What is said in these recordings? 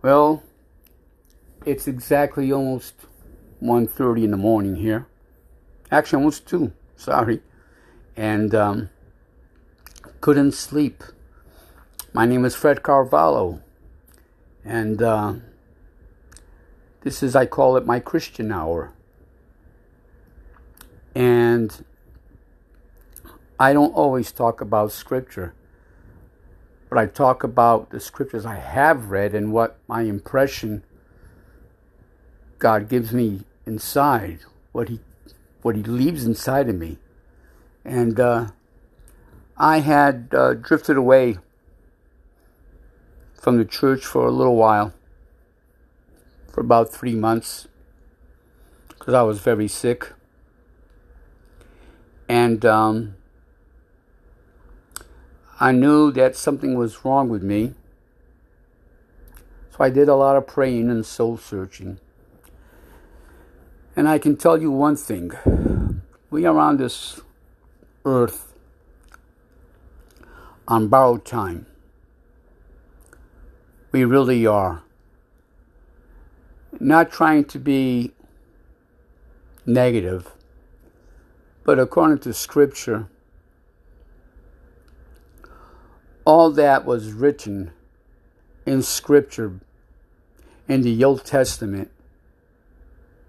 Well, it's exactly almost 1.30 in the morning here. Actually, almost 2, sorry. And um, couldn't sleep. My name is Fred Carvalho. And uh, this is, I call it my Christian hour. And I don't always talk about scripture, but I talk about the scriptures I have read and what my impression God gives me inside, what He what He leaves inside of me. And uh, I had uh, drifted away from the church for a little while, for about three months, because I was very sick. And um, I knew that something was wrong with me. So I did a lot of praying and soul searching. And I can tell you one thing we are on this earth on borrowed time. We really are. Not trying to be negative, but according to Scripture, all that was written in Scripture in the Old Testament,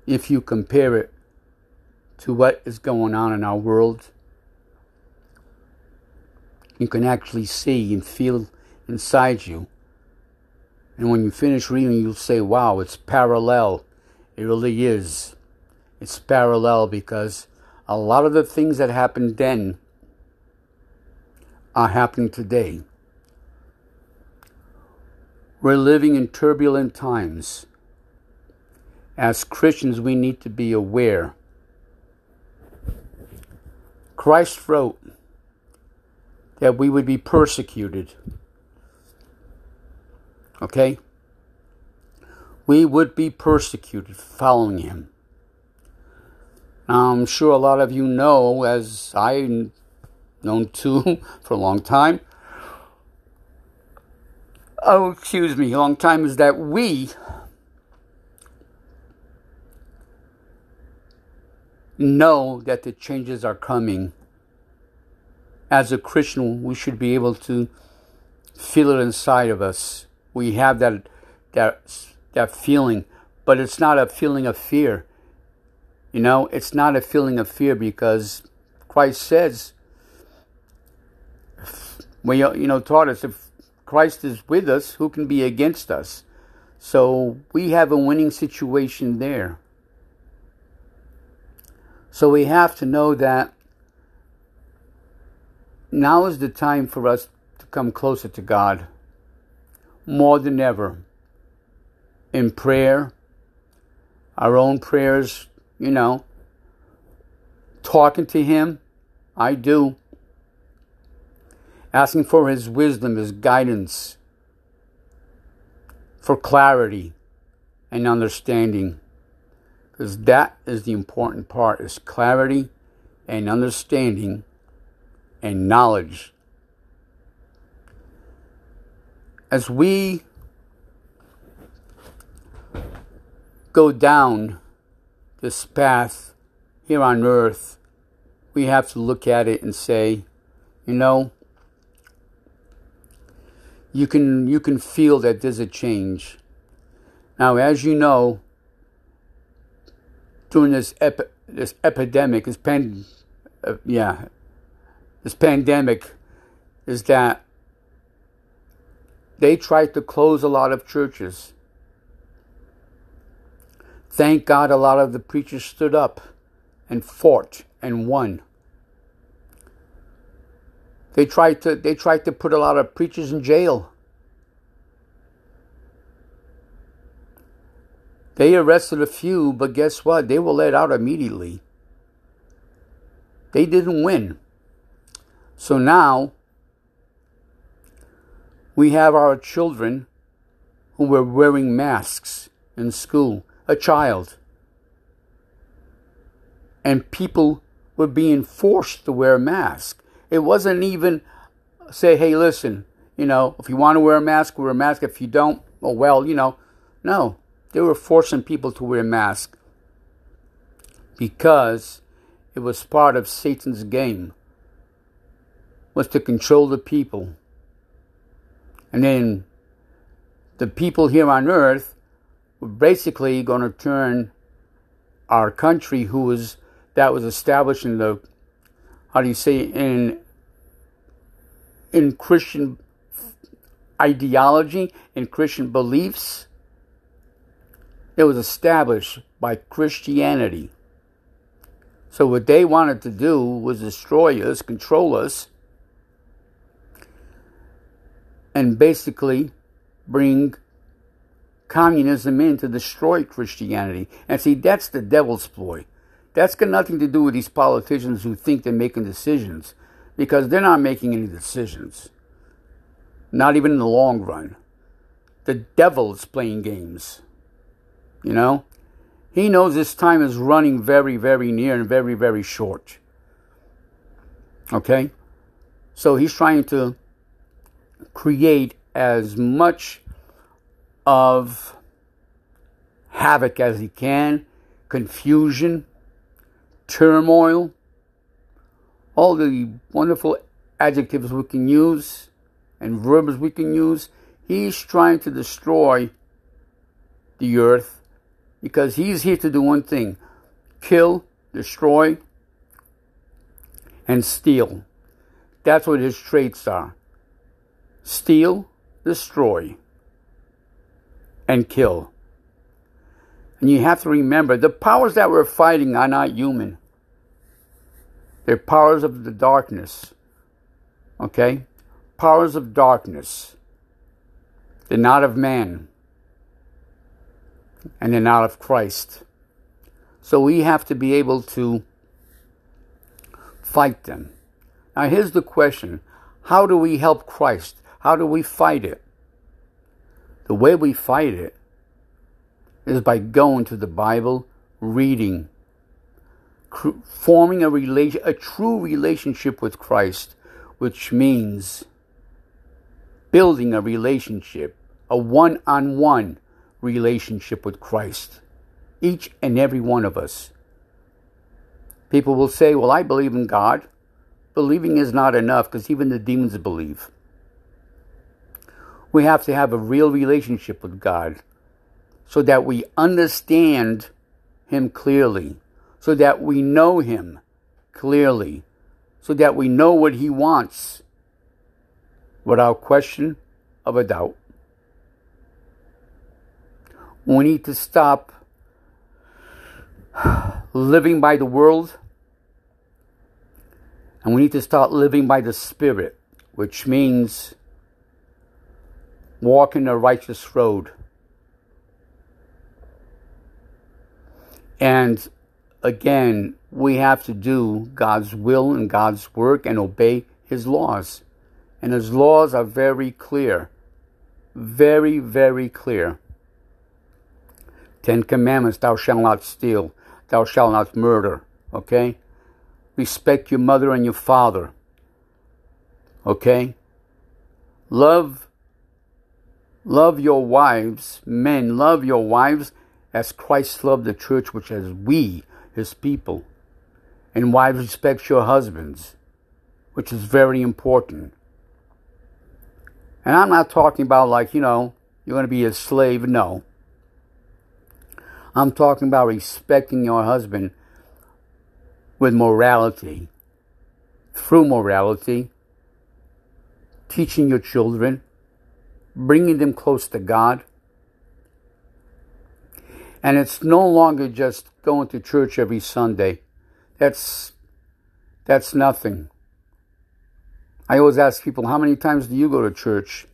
if you compare it to what is going on in our world, you can actually see and feel inside you. And when you finish reading, you'll say, wow, it's parallel. It really is. It's parallel because a lot of the things that happened then are happening today. We're living in turbulent times. As Christians, we need to be aware. Christ wrote that we would be persecuted. Okay? We would be persecuted following him. Now, I'm sure a lot of you know, as I've known too for a long time, oh, excuse me, long time is that we know that the changes are coming. As a Christian, we should be able to feel it inside of us. We have that that that feeling, but it's not a feeling of fear. You know, it's not a feeling of fear because Christ says, we you know taught us if Christ is with us, who can be against us? So we have a winning situation there. So we have to know that now is the time for us to come closer to God more than ever in prayer, our own prayers, you know, talking to Him. I do asking for His wisdom, His guidance, for clarity and understanding. Because that is the important part is clarity and understanding and knowledge. As we go down this path here on earth, we have to look at it and say, you know, you can you can feel that there's a change. Now, as you know, during this epi- this epidemic, this pan, uh, yeah, this pandemic, is that they tried to close a lot of churches. Thank God, a lot of the preachers stood up and fought and won. They tried to they tried to put a lot of preachers in jail. They arrested a few, but guess what? They were let out immediately. They didn't win. So now we have our children who were wearing masks in school, a child. And people were being forced to wear a mask. It wasn't even say, hey, listen, you know, if you want to wear a mask, wear a mask. If you don't, oh, well, you know, no. They were forcing people to wear masks because it was part of Satan's game was to control the people. And then the people here on earth were basically going to turn our country, who was that was established in the how do you say in in Christian ideology in Christian beliefs. It was established by Christianity. So what they wanted to do was destroy us, control us, and basically bring communism in to destroy Christianity. And see, that's the devil's ploy. That's got nothing to do with these politicians who think they're making decisions because they're not making any decisions. Not even in the long run. The devil is playing games. You know? He knows his time is running very, very near and very, very short. Okay? So he's trying to create as much of havoc as he can, confusion, turmoil, all the wonderful adjectives we can use and verbs we can use. He's trying to destroy the earth because he's here to do one thing kill, destroy, and steal. That's what his traits are steal, destroy, and kill. And you have to remember the powers that we're fighting are not human. They're powers of the darkness. Okay? Powers of darkness. They're not of man. And they're not of Christ. So we have to be able to fight them. Now, here's the question How do we help Christ? How do we fight it? The way we fight it is by going to the Bible, reading, forming a relation, a true relationship with Christ, which means building a relationship, a one-on-one relationship with Christ. Each and every one of us. People will say, "Well, I believe in God." Believing is not enough because even the demons believe. We have to have a real relationship with God so that we understand Him clearly, so that we know Him clearly, so that we know what He wants without question of a doubt. We need to stop living by the world and we need to start living by the Spirit, which means walking a righteous road. And again, we have to do God's will and God's work and obey His laws. And His laws are very clear. Very, very clear. Ten Commandments Thou shalt not steal, thou shalt not murder. Okay? Respect your mother and your father. Okay? Love Love your wives, men, love your wives as Christ loved the church, which is we, his people. And wives, respect your husbands, which is very important. And I'm not talking about like, you know, you're going to be a slave. No. I'm talking about respecting your husband with morality, through morality, teaching your children, bringing them close to God. And it's no longer just going to church every Sunday. That's that's nothing. I always ask people, how many times do you go to church?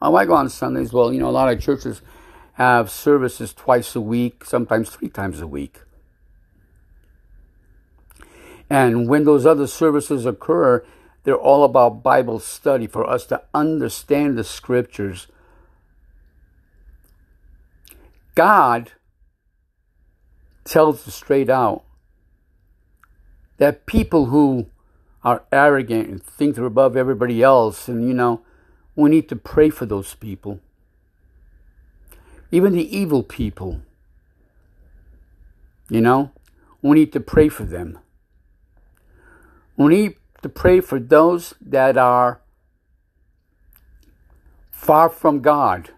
Oh, I go on Sundays. Well, you know, a lot of churches have services twice a week, sometimes three times a week. And when those other services occur, they're all about Bible study for us to understand the scriptures. God tells us straight out that people who are arrogant and think they're above everybody else, and you know, we need to pray for those people. even the evil people. You know, we need to pray for them. We need to pray for those that are far from God.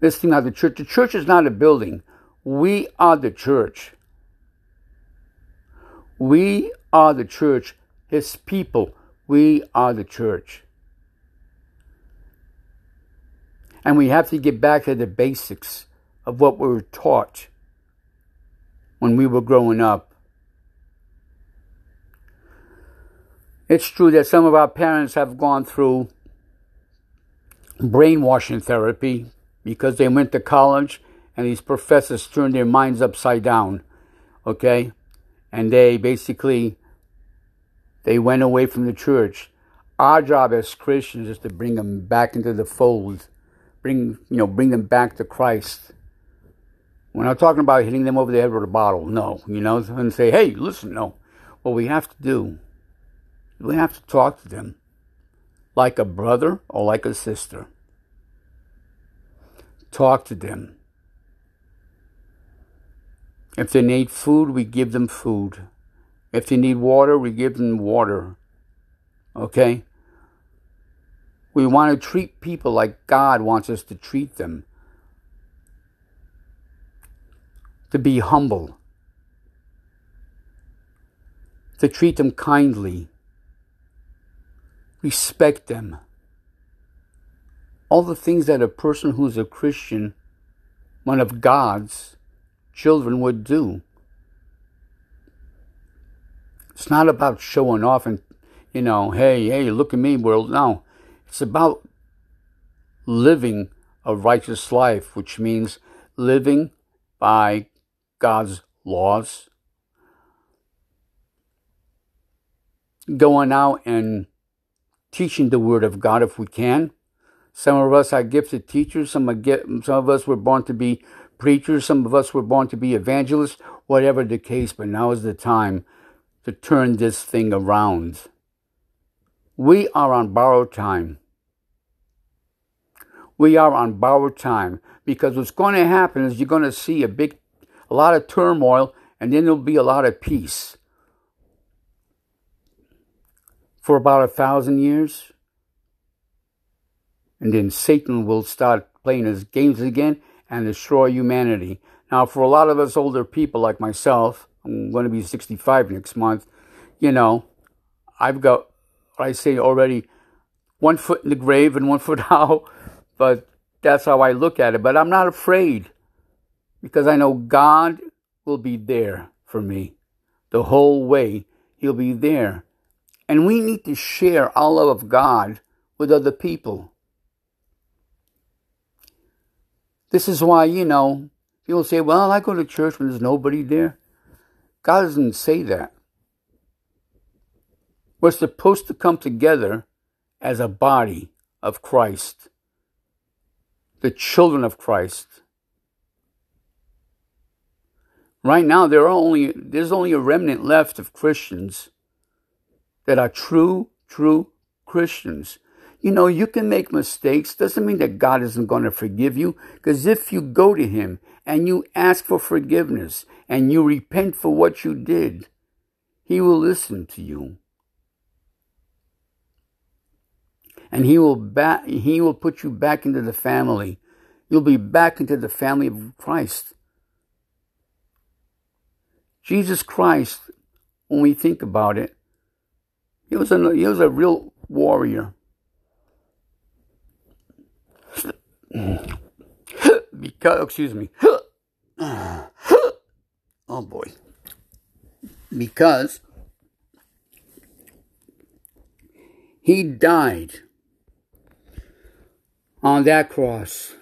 This thing of the church. The church is not a building. We are the church. We are the church, His people. We are the church. And we have to get back to the basics of what we were taught when we were growing up. It's true that some of our parents have gone through brainwashing therapy because they went to college and these professors turned their minds upside down. Okay? And they basically they went away from the church. Our job as Christians is to bring them back into the fold. Bring you know, bring them back to Christ. We're not talking about hitting them over the head with a bottle. No, you know, and say, hey, listen, no. What we have to do, we have to talk to them like a brother or like a sister. Talk to them. If they need food, we give them food. If they need water, we give them water. Okay? We want to treat people like God wants us to treat them. To be humble. To treat them kindly. Respect them all the things that a person who's a Christian, one of God's children, would do. It's not about showing off and, you know, hey, hey, look at me, world. No, it's about living a righteous life, which means living by God's laws, going out and teaching the Word of God if we can, some of us are gifted teachers. Some, are some of us were born to be preachers. Some of us were born to be evangelists, whatever the case. But now is the time to turn this thing around. We are on borrowed time. We are on borrowed time because what's going to happen is you're going to see a big, a lot of turmoil, and then there'll be a lot of peace. For about a thousand years, and then Satan will start playing his games again and destroy humanity. Now, for a lot of us older people like myself, I'm going to be 65 next month, you know, I've got, I say already, one foot in the grave and one foot out, but that's how I look at it. But I'm not afraid because I know God will be there for me the whole way. He'll be there. And we need to share our love of God with other people. This is why, you know, people say, well, I go to church when there's nobody there. God doesn't say that. We're supposed to come together as a body of Christ, the children of Christ. Right now, there are only there's only a remnant left of Christians that are true, true Christians. You know, you can make mistakes. Doesn't mean that God isn't going to forgive you. Because if you go to Him and you ask for forgiveness and you repent for what you did, He will listen to you. And He will back, He will put you back into the family. You'll be back into the family of Christ. Jesus Christ, when we think about it, he was a, he was a real warrior. because, excuse me. oh boy. Because he died on that cross.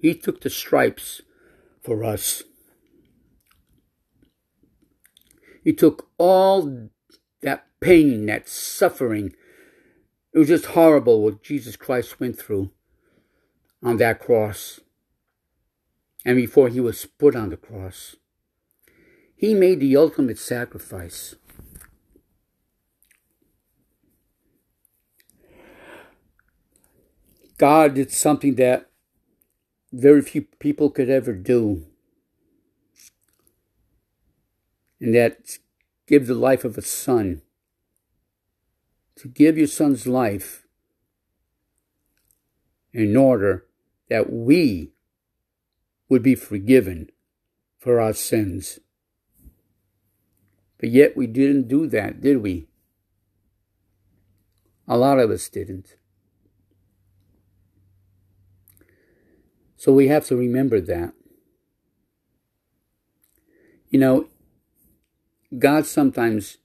He took the stripes for us. He took all that pain, that suffering. It was just horrible what Jesus Christ went through on that cross and before he was put on the cross. He made the ultimate sacrifice. God did something that very few people could ever do. And that's give the life of a son. To give your son's life in order that we would be forgiven for our sins. But yet we didn't do that, did we? A lot of us didn't. So we have to remember that. You know, God sometimes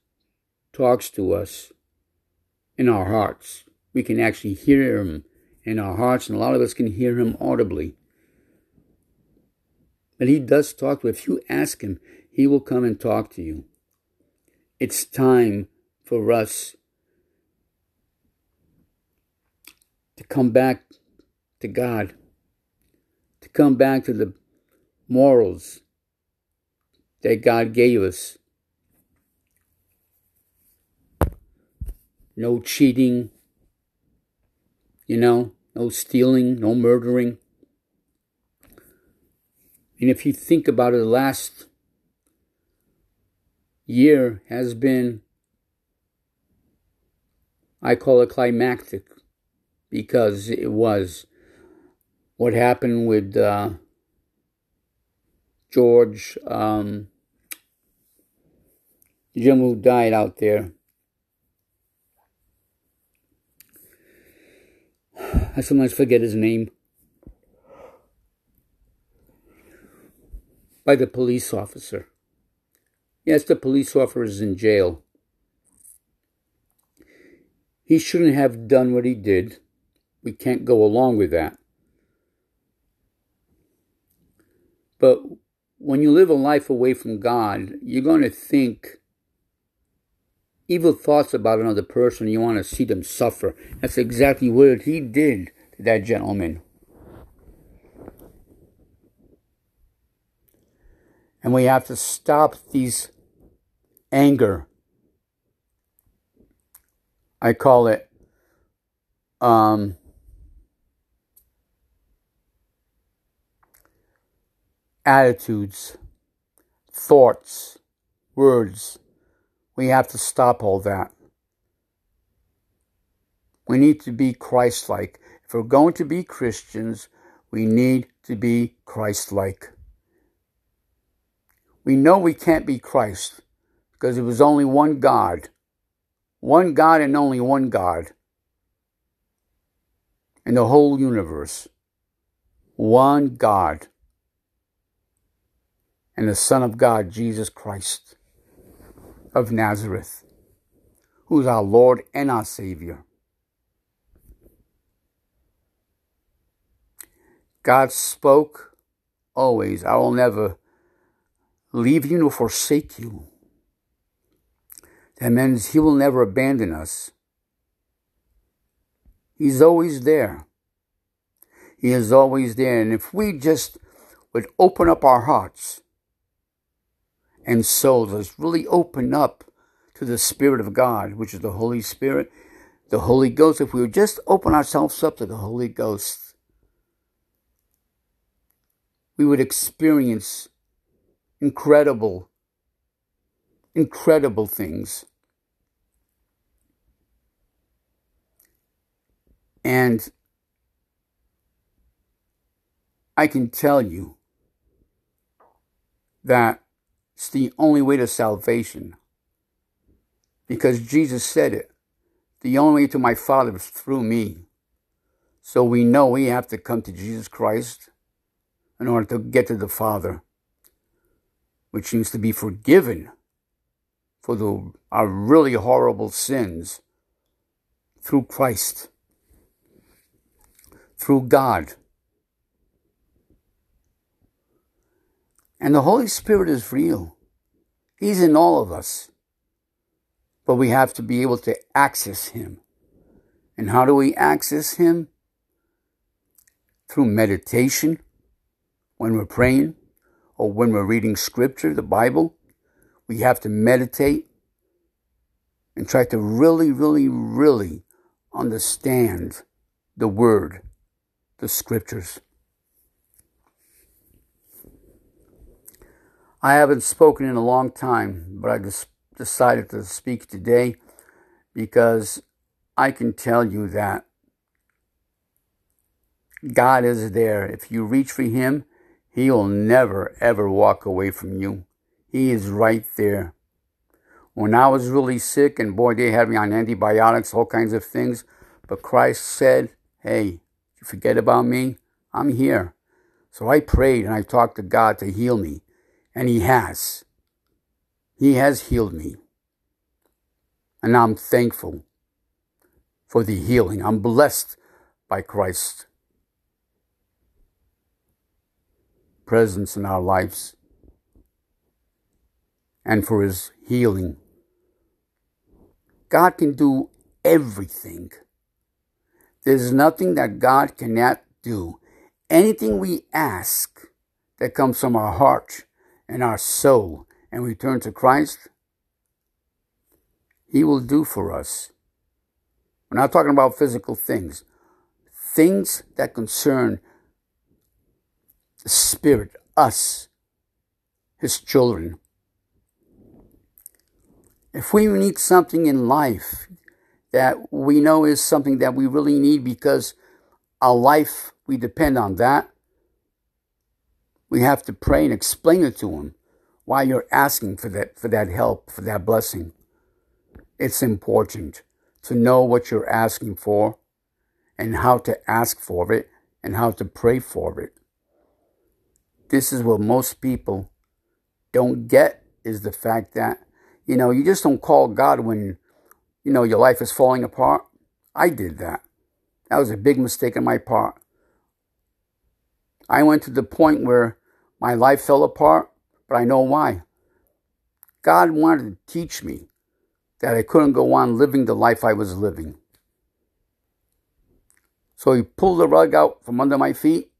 talks to us in our hearts. We can actually hear Him in our hearts, and a lot of us can hear Him audibly. But He does talk to you. If you ask Him, He will come and talk to you. It's time for us to come back to God to come back to the morals that God gave us. No cheating, you know, no stealing, no murdering. And if you think about it, the last year has been, I call it climactic because it was what happened with uh, George, um, gentleman who died out there. I sometimes forget his name. By the police officer. Yes, the police officer is in jail. He shouldn't have done what he did. We can't go along with that. But when you live a life away from God, you're going to think evil thoughts about another person. You want to see them suffer. That's exactly what he did to that gentleman. And we have to stop these anger. I call it um, attitudes, thoughts, words. We have to stop all that. We need to be Christ like. If we're going to be Christians, we need to be Christ like. We know we can't be Christ because it was only one God. One God and only one God in the whole universe. One God and the Son of God, Jesus Christ of Nazareth, who is our Lord and our Savior. God spoke always, I will never leave you nor forsake you. That means He will never abandon us. He's always there. He is always there. And if we just would open up our hearts and souls. Let's really open up to the Spirit of God, which is the Holy Spirit, the Holy Ghost. If we would just open ourselves up to the Holy Ghost, we would experience incredible, incredible things. And I can tell you that it's the only way to salvation. Because Jesus said it. The only way to my Father is through me. So we know we have to come to Jesus Christ in order to get to the Father, which means to be forgiven for the, our really horrible sins through Christ, through God. And the Holy Spirit is real. He's in all of us. But we have to be able to access Him. And how do we access Him? Through meditation, when we're praying, or when we're reading Scripture, the Bible. We have to meditate and try to really, really, really understand the Word, the Scriptures. I haven't spoken in a long time, but I just decided to speak today because I can tell you that God is there. If you reach for Him, He will never, ever walk away from you. He is right there. When I was really sick, and boy, they had me on antibiotics, all kinds of things, but Christ said, Hey, you forget about me? I'm here. So I prayed and I talked to God to heal me, and He has. He has healed me. And I'm thankful for the healing. I'm blessed by Christ's presence in our lives and for His healing. God can do everything. There's nothing that God cannot do. Anything we ask that comes from our heart and our soul and we turn to Christ, He will do for us. We're not talking about physical things, things that concern the Spirit, us, His children. If we need something in life that we know is something that we really need because our life, we depend on that, we have to pray and explain it to Him why you're asking for that, for that help, for that blessing. It's important to know what you're asking for and how to ask for it and how to pray for it. This is what most people don't get is the fact that, you know, you just don't call God when, you know, your life is falling apart. I did that. That was a big mistake on my part. I went to the point where my life fell apart, but I know why. God wanted to teach me that I couldn't go on living the life I was living. So he pulled the rug out from under my feet,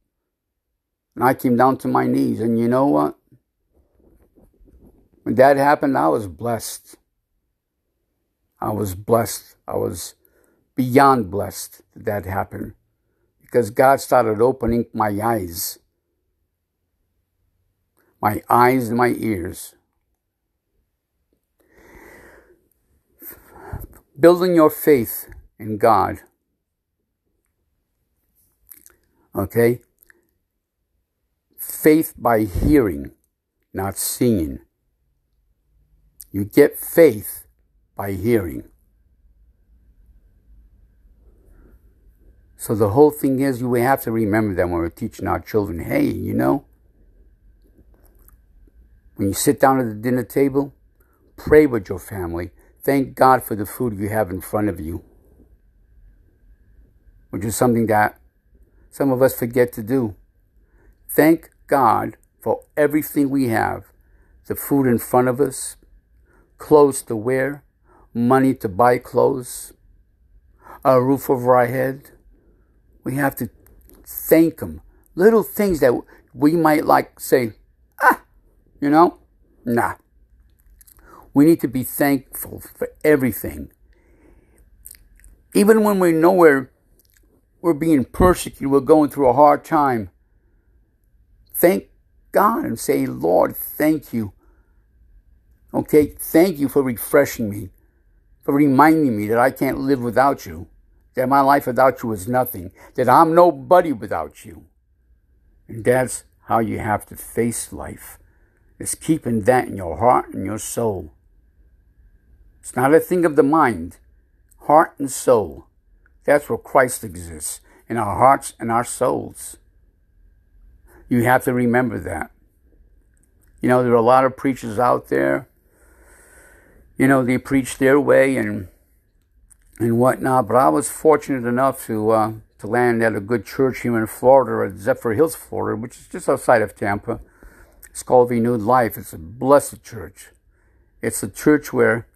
and I came down to my knees. And you know what? When that happened, I was blessed. I was blessed. I was beyond blessed that that happened because God started opening my eyes, my eyes and my ears. Building your faith in God. Okay? Faith by hearing, not seeing. You get faith by hearing. So the whole thing is, you we have to remember that when we're teaching our children, hey, you know, when you sit down at the dinner table, pray with your family. Thank God for the food you have in front of you, which is something that some of us forget to do. Thank God for everything we have the food in front of us, clothes to wear, money to buy clothes, a roof over our head we have to thank Him. Little things that we might like say, you know, nah. We need to be thankful for everything. Even when we know we're, we're being persecuted, we're going through a hard time, thank God and say, Lord, thank you. Okay, thank you for refreshing me, for reminding me that I can't live without you that my life without you is nothing, that I'm nobody without you. And that's how you have to face life, is keeping that in your heart and your soul. It's not a thing of the mind, heart and soul. That's where Christ exists, in our hearts and our souls. You have to remember that. You know, there are a lot of preachers out there. You know, they preach their way and and whatnot. But I was fortunate enough to uh, to land at a good church here in Florida, at Zephyrhills, Florida, which is just outside of Tampa. It's called Renewed Life. It's a blessed church. It's a church where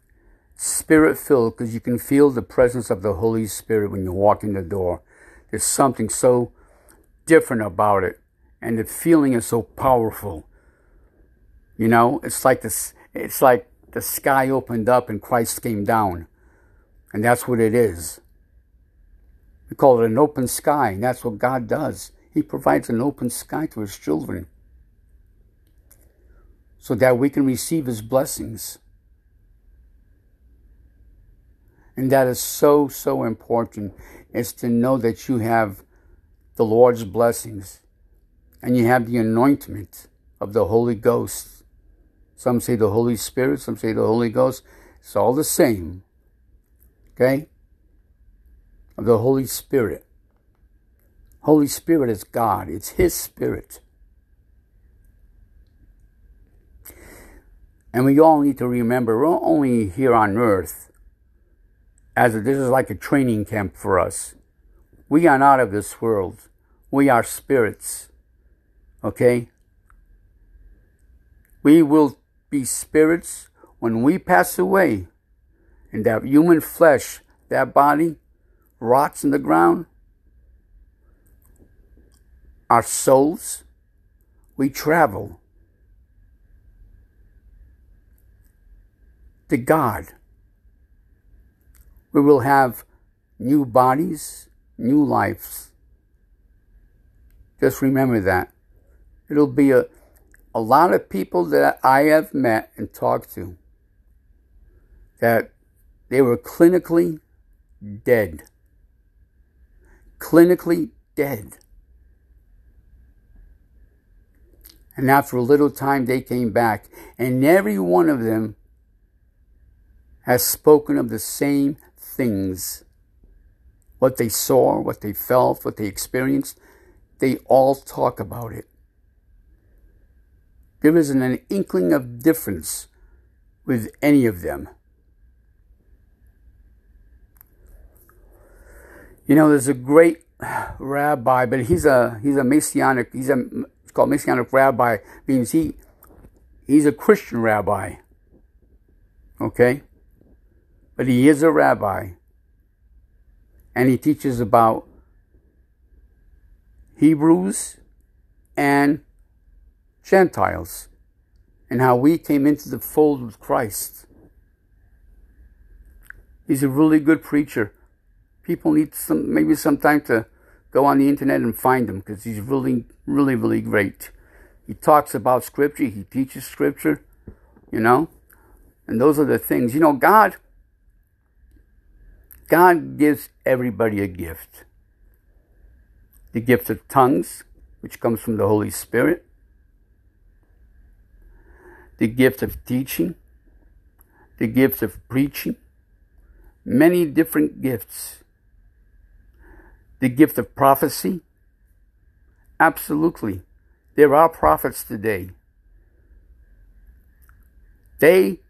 spirit filled, because you can feel the presence of the Holy Spirit when you walk in the door. There's something so different about it, and the feeling is so powerful. You know, it's like this. It's like the sky opened up and Christ came down. And that's what it is. We call it an open sky, and that's what God does. He provides an open sky to his children. So that we can receive his blessings. And that is so, so important is to know that you have the Lord's blessings and you have the anointment of the Holy Ghost. Some say the Holy Spirit, some say the Holy Ghost. It's all the same. Okay? Of the Holy Spirit. Holy Spirit is God, it's His Spirit. And we all need to remember we're only here on earth as a, this is like a training camp for us. We are not of this world. We are spirits. Okay? We will be spirits when we pass away and that human flesh, that body, rots in the ground. Our souls, we travel to God. We will have new bodies, new lives. Just remember that. It'll be a, a lot of people that I have met and talked to that they were clinically dead. Clinically dead. And after a little time, they came back, and every one of them has spoken of the same things. What they saw, what they felt, what they experienced, they all talk about it. There isn't an inkling of difference with any of them. You know, there's a great rabbi, but he's a he's a messianic. He's a it's called messianic rabbi. Means he he's a Christian rabbi. Okay, but he is a rabbi, and he teaches about Hebrews and Gentiles, and how we came into the fold with Christ. He's a really good preacher people need some maybe some time to go on the internet and find him because he's really, really, really great. He talks about scripture, he teaches scripture, you know, and those are the things. You know, God, God gives everybody a gift. The gift of tongues, which comes from the Holy Spirit. The gift of teaching. The gift of preaching. Many different gifts the gift of prophecy? Absolutely. There are prophets today. They,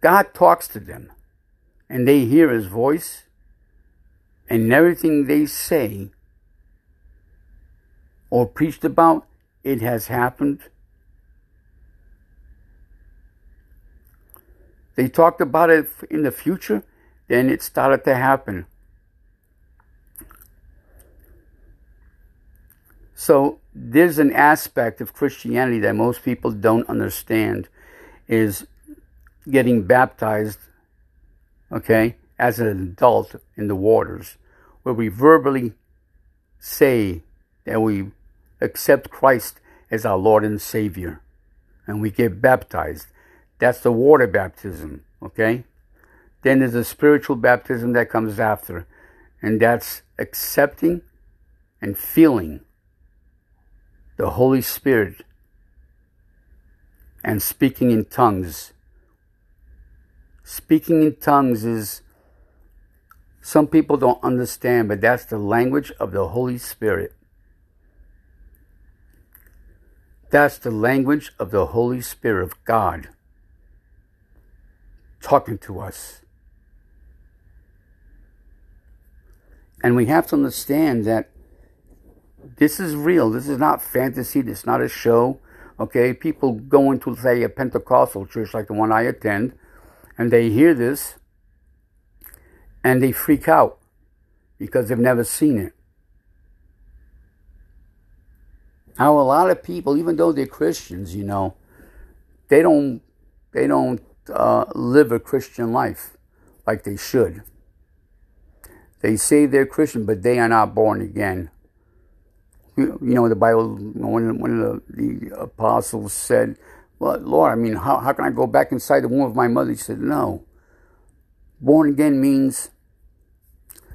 God talks to them and they hear his voice and everything they say or preached about, it has happened. They talked about it in the future, then it started to happen. So there's an aspect of Christianity that most people don't understand is getting baptized, okay, as an adult in the waters, where we verbally say that we accept Christ as our Lord and Savior, and we get baptized. That's the water baptism, okay? Then there's a spiritual baptism that comes after, and that's accepting and feeling the Holy Spirit and speaking in tongues. Speaking in tongues is, some people don't understand, but that's the language of the Holy Spirit. That's the language of the Holy Spirit of God talking to us. And we have to understand that this is real. This is not fantasy. This is not a show. Okay, people go into, say, a Pentecostal church like the one I attend, and they hear this and they freak out because they've never seen it. Now, a lot of people, even though they're Christians, you know, they don't they don't uh, live a Christian life like they should. They say they're Christian, but they are not born again you know, the Bible, one, one of the, the apostles said, Well, Lord, I mean, how, how can I go back inside the womb of my mother? He said, No. Born again means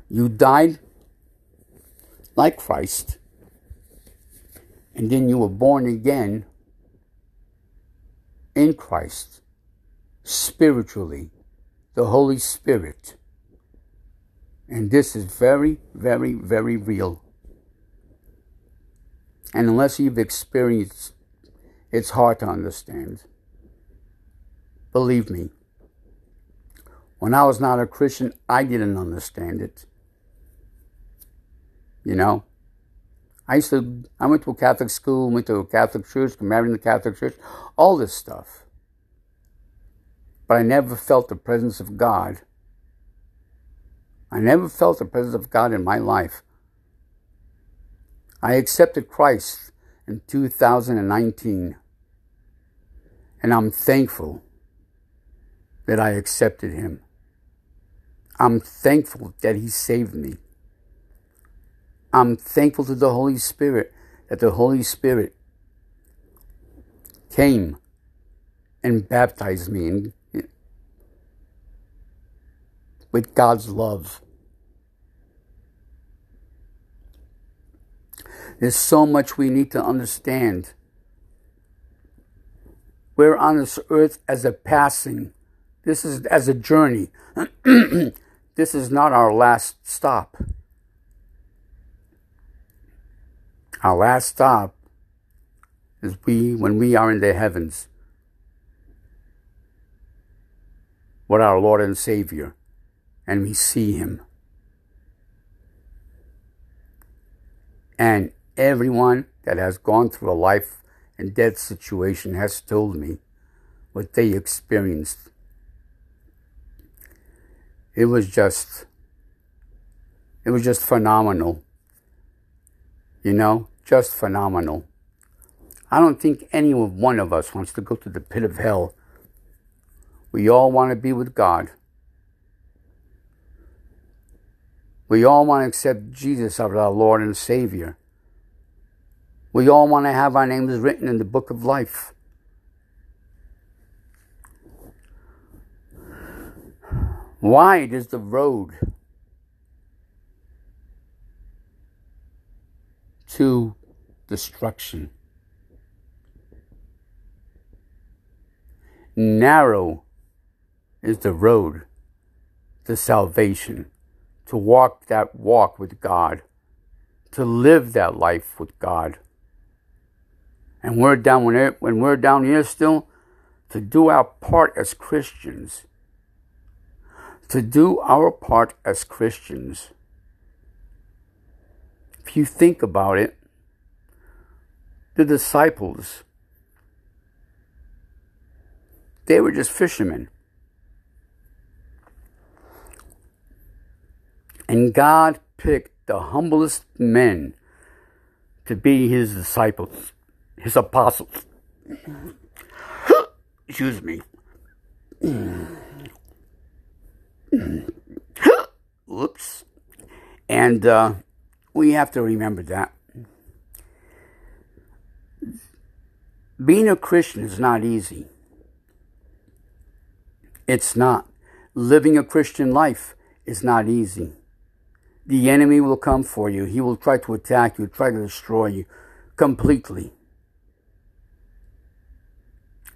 you died like Christ, and then you were born again in Christ, spiritually, the Holy Spirit. And this is very, very, very real. And unless you've experienced, it's hard to understand. Believe me. When I was not a Christian, I didn't understand it. You know? I used to, I went to a Catholic school, went to a Catholic church, married in the Catholic church, all this stuff. But I never felt the presence of God. I never felt the presence of God in my life. I accepted Christ in 2019. And I'm thankful that I accepted Him. I'm thankful that He saved me. I'm thankful to the Holy Spirit that the Holy Spirit came and baptized me in, with God's love. There's so much we need to understand. We're on this earth as a passing. This is as a journey. this is not our last stop. Our last stop is we when we are in the heavens with our Lord and Savior and we see him. And everyone that has gone through a life and death situation has told me what they experienced. It was just it was just phenomenal. You know, just phenomenal. I don't think any one of us wants to go to the pit of hell. We all want to be with God. We all want to accept Jesus as our Lord and Savior. We all want to have our names written in the book of life. Wide is the road to destruction. Narrow is the road to salvation, to walk that walk with God, to live that life with God. And we're down when, when we're down here still to do our part as Christians. To do our part as Christians. If you think about it, the disciples, they were just fishermen. And God picked the humblest men to be his disciples, his apostles. Excuse me. Whoops. And uh, we have to remember that. Being a Christian is not easy. It's not. Living a Christian life is not easy. The enemy will come for you. He will try to attack you, try to destroy you completely.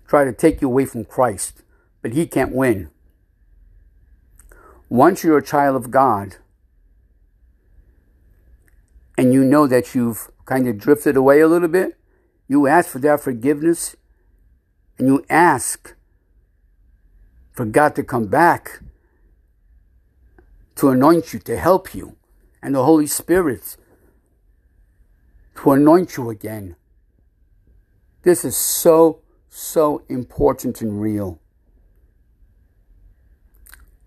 Try to take you away from Christ, but he can't win. Once you're a child of God, and you know that you've kind of drifted away a little bit, you ask for that forgiveness and you ask for God to come back to anoint you, to help you, and the Holy Spirit to anoint you again. This is so, so important and real.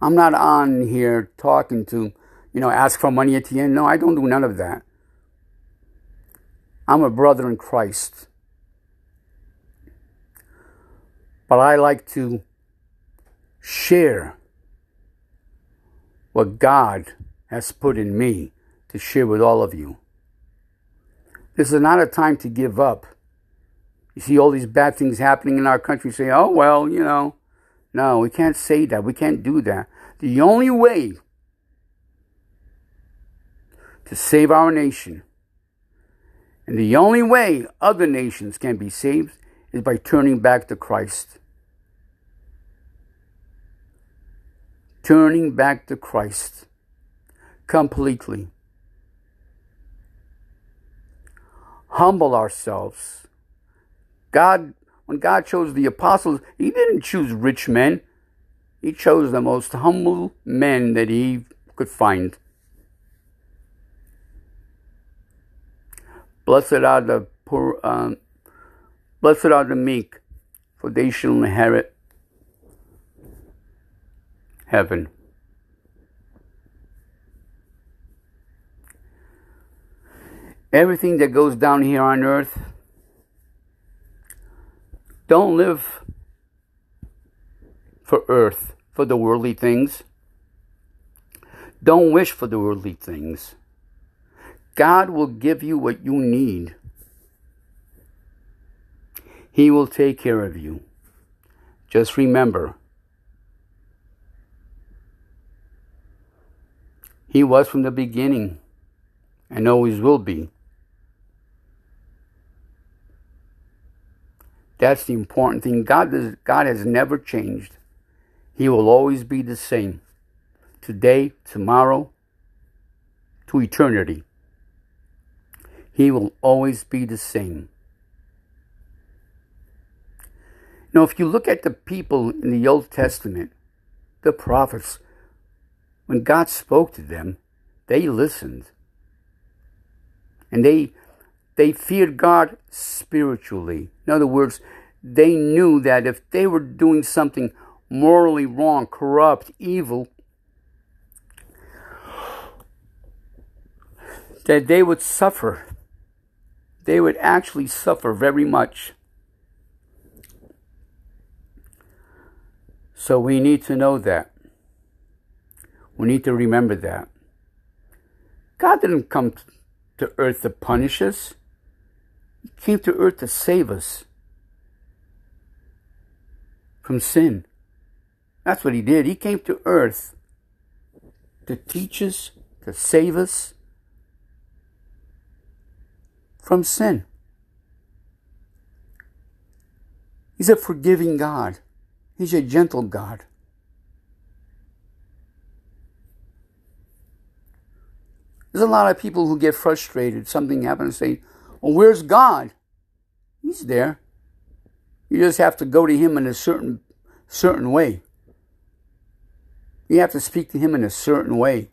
I'm not on here talking to, you know, ask for money at the end. No, I don't do none of that. I'm a brother in Christ. But I like to share what God has put in me to share with all of you. This is not a time to give up. You see all these bad things happening in our country, say, oh, well, you know. No, we can't say that. We can't do that. The only way to save our nation and the only way other nations can be saved is by turning back to Christ. Turning back to Christ completely. Humble ourselves. God, when God chose the apostles, He didn't choose rich men. He chose the most humble men that He could find. Blessed are the poor, um, blessed are the meek, for they shall inherit heaven. Everything that goes down here on earth, don't live for earth, for the worldly things. Don't wish for the worldly things. God will give you what you need. He will take care of you. Just remember, He was from the beginning and always will be. That's the important thing. God, does, God has never changed. He will always be the same. Today, tomorrow, to eternity. He will always be the same. Now, if you look at the people in the Old Testament, the prophets, when God spoke to them, they listened. And they they feared God spiritually. In other words, they knew that if they were doing something morally wrong, corrupt, evil, that they would suffer they would actually suffer very much. So we need to know that. We need to remember that. God didn't come to earth to punish us. He came to earth to save us from sin. That's what he did. He came to earth to teach us, to save us, from sin. He's a forgiving God. He's a gentle God. There's a lot of people who get frustrated. Something happens say, Well, where's God? He's there. You just have to go to him in a certain certain way. You have to speak to him in a certain way.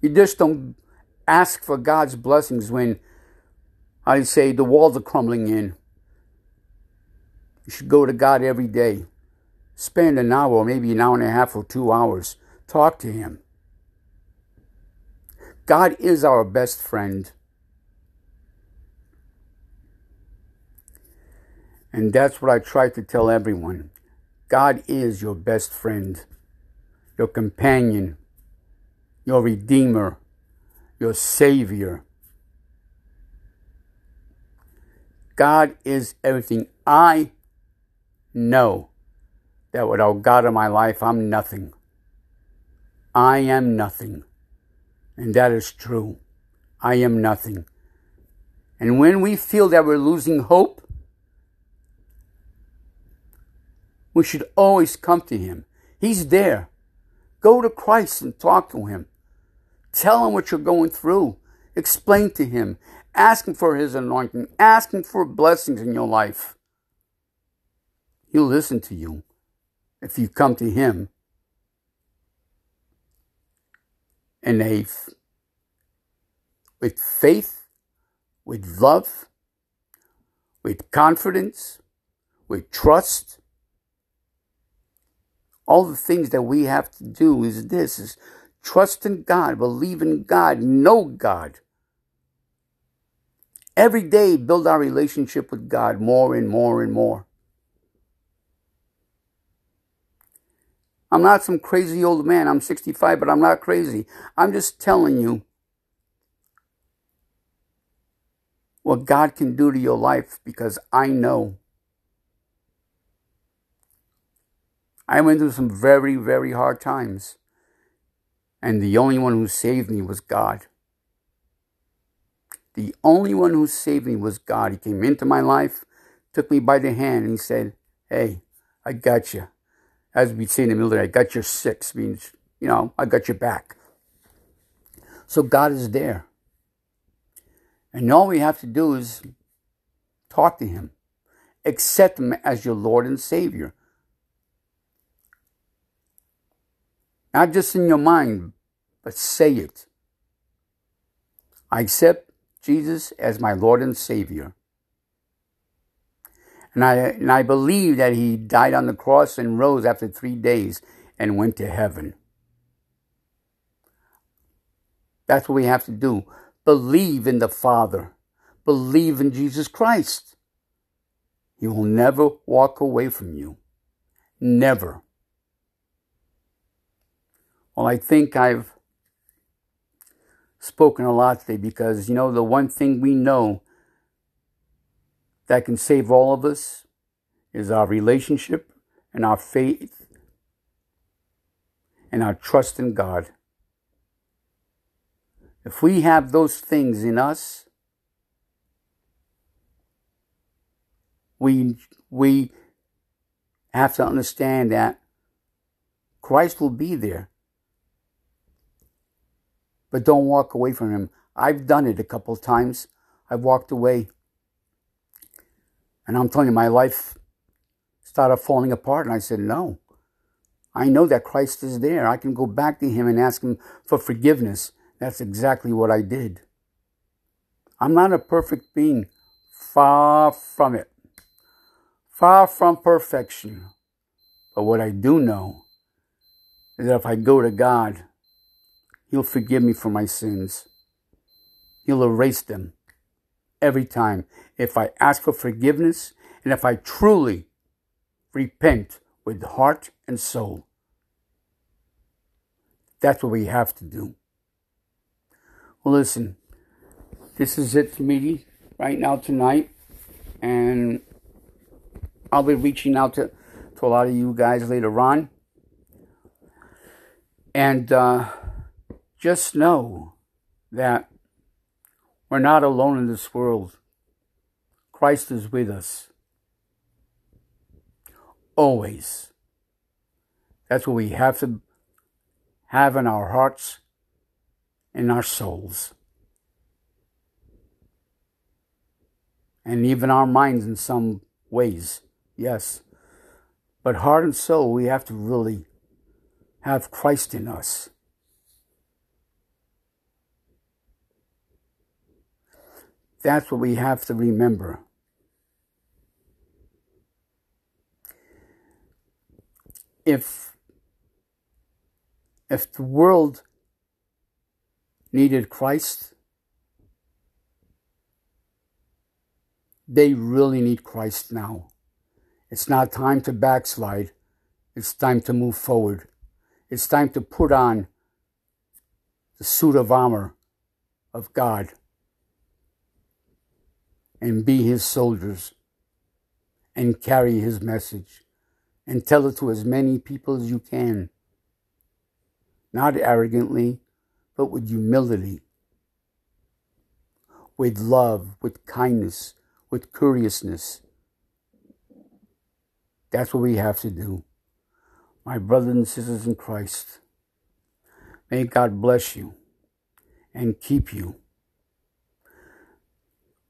You just don't ask for God's blessings when I say the walls are crumbling in. You should go to God every day. Spend an hour, maybe an hour and a half or two hours. Talk to Him. God is our best friend. And that's what I try to tell everyone. God is your best friend, your companion, your redeemer, your Savior. God is everything. I know that without God in my life, I'm nothing. I am nothing. And that is true. I am nothing. And when we feel that we're losing hope, we should always come to Him. He's there. Go to Christ and talk to Him. Tell him what you're going through. Explain to him. Ask him for his anointing. Ask him for blessings in your life. He'll listen to you if you come to him in a with faith, with love, with confidence, with trust. All the things that we have to do is this is Trust in God, believe in God, know God. Every day, build our relationship with God more and more and more. I'm not some crazy old man. I'm 65, but I'm not crazy. I'm just telling you what God can do to your life because I know. I went through some very, very hard times. And the only one who saved me was God. The only one who saved me was God. He came into my life, took me by the hand, and he said, Hey, I got you. As we say in the military, I got your six, means, you know, I got your back. So God is there. And all we have to do is talk to Him, accept Him as your Lord and Savior. Not just in your mind, but say it. I accept Jesus as my Lord and Savior. And I, and I believe that He died on the cross and rose after three days and went to heaven. That's what we have to do. Believe in the Father. Believe in Jesus Christ. He will never walk away from you. Never. Well, I think I've spoken a lot today because, you know, the one thing we know that can save all of us is our relationship and our faith and our trust in God. If we have those things in us, we, we have to understand that Christ will be there. But don't walk away from Him. I've done it a couple times. I've walked away. And I'm telling you, my life started falling apart. And I said, no. I know that Christ is there. I can go back to Him and ask Him for forgiveness. That's exactly what I did. I'm not a perfect being. Far from it. Far from perfection. But what I do know is that if I go to God, He'll forgive me for my sins. He'll erase them every time if I ask for forgiveness and if I truly repent with heart and soul. That's what we have to do. Well, listen, this is it for me right now tonight. And I'll be reaching out to, to a lot of you guys later on. And uh, just know that we're not alone in this world. Christ is with us. Always. That's what we have to have in our hearts in our souls. And even our minds in some ways, yes. But heart and soul, we have to really have Christ in us. That's what we have to remember. If if the world needed Christ, they really need Christ now. It's not time to backslide. It's time to move forward. It's time to put on the suit of armor of God and be his soldiers and carry his message and tell it to as many people as you can. Not arrogantly, but with humility, with love, with kindness, with courteousness. That's what we have to do. My brothers and sisters in Christ, may God bless you and keep you.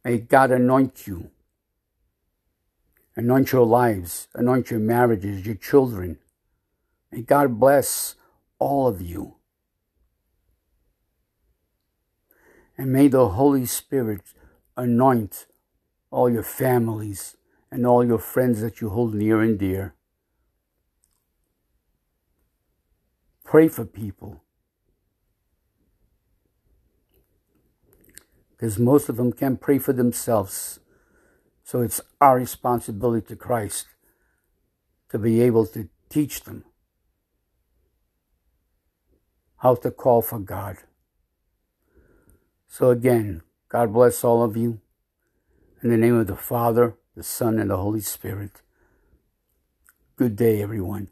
May God anoint you, anoint your lives, anoint your marriages, your children. May God bless all of you. And may the Holy Spirit anoint all your families and all your friends that you hold near and dear. Pray for people. Because most of them can't pray for themselves. So it's our responsibility to Christ to be able to teach them how to call for God. So again, God bless all of you In the name of the Father, the Son, and the Holy Spirit. Good day, everyone.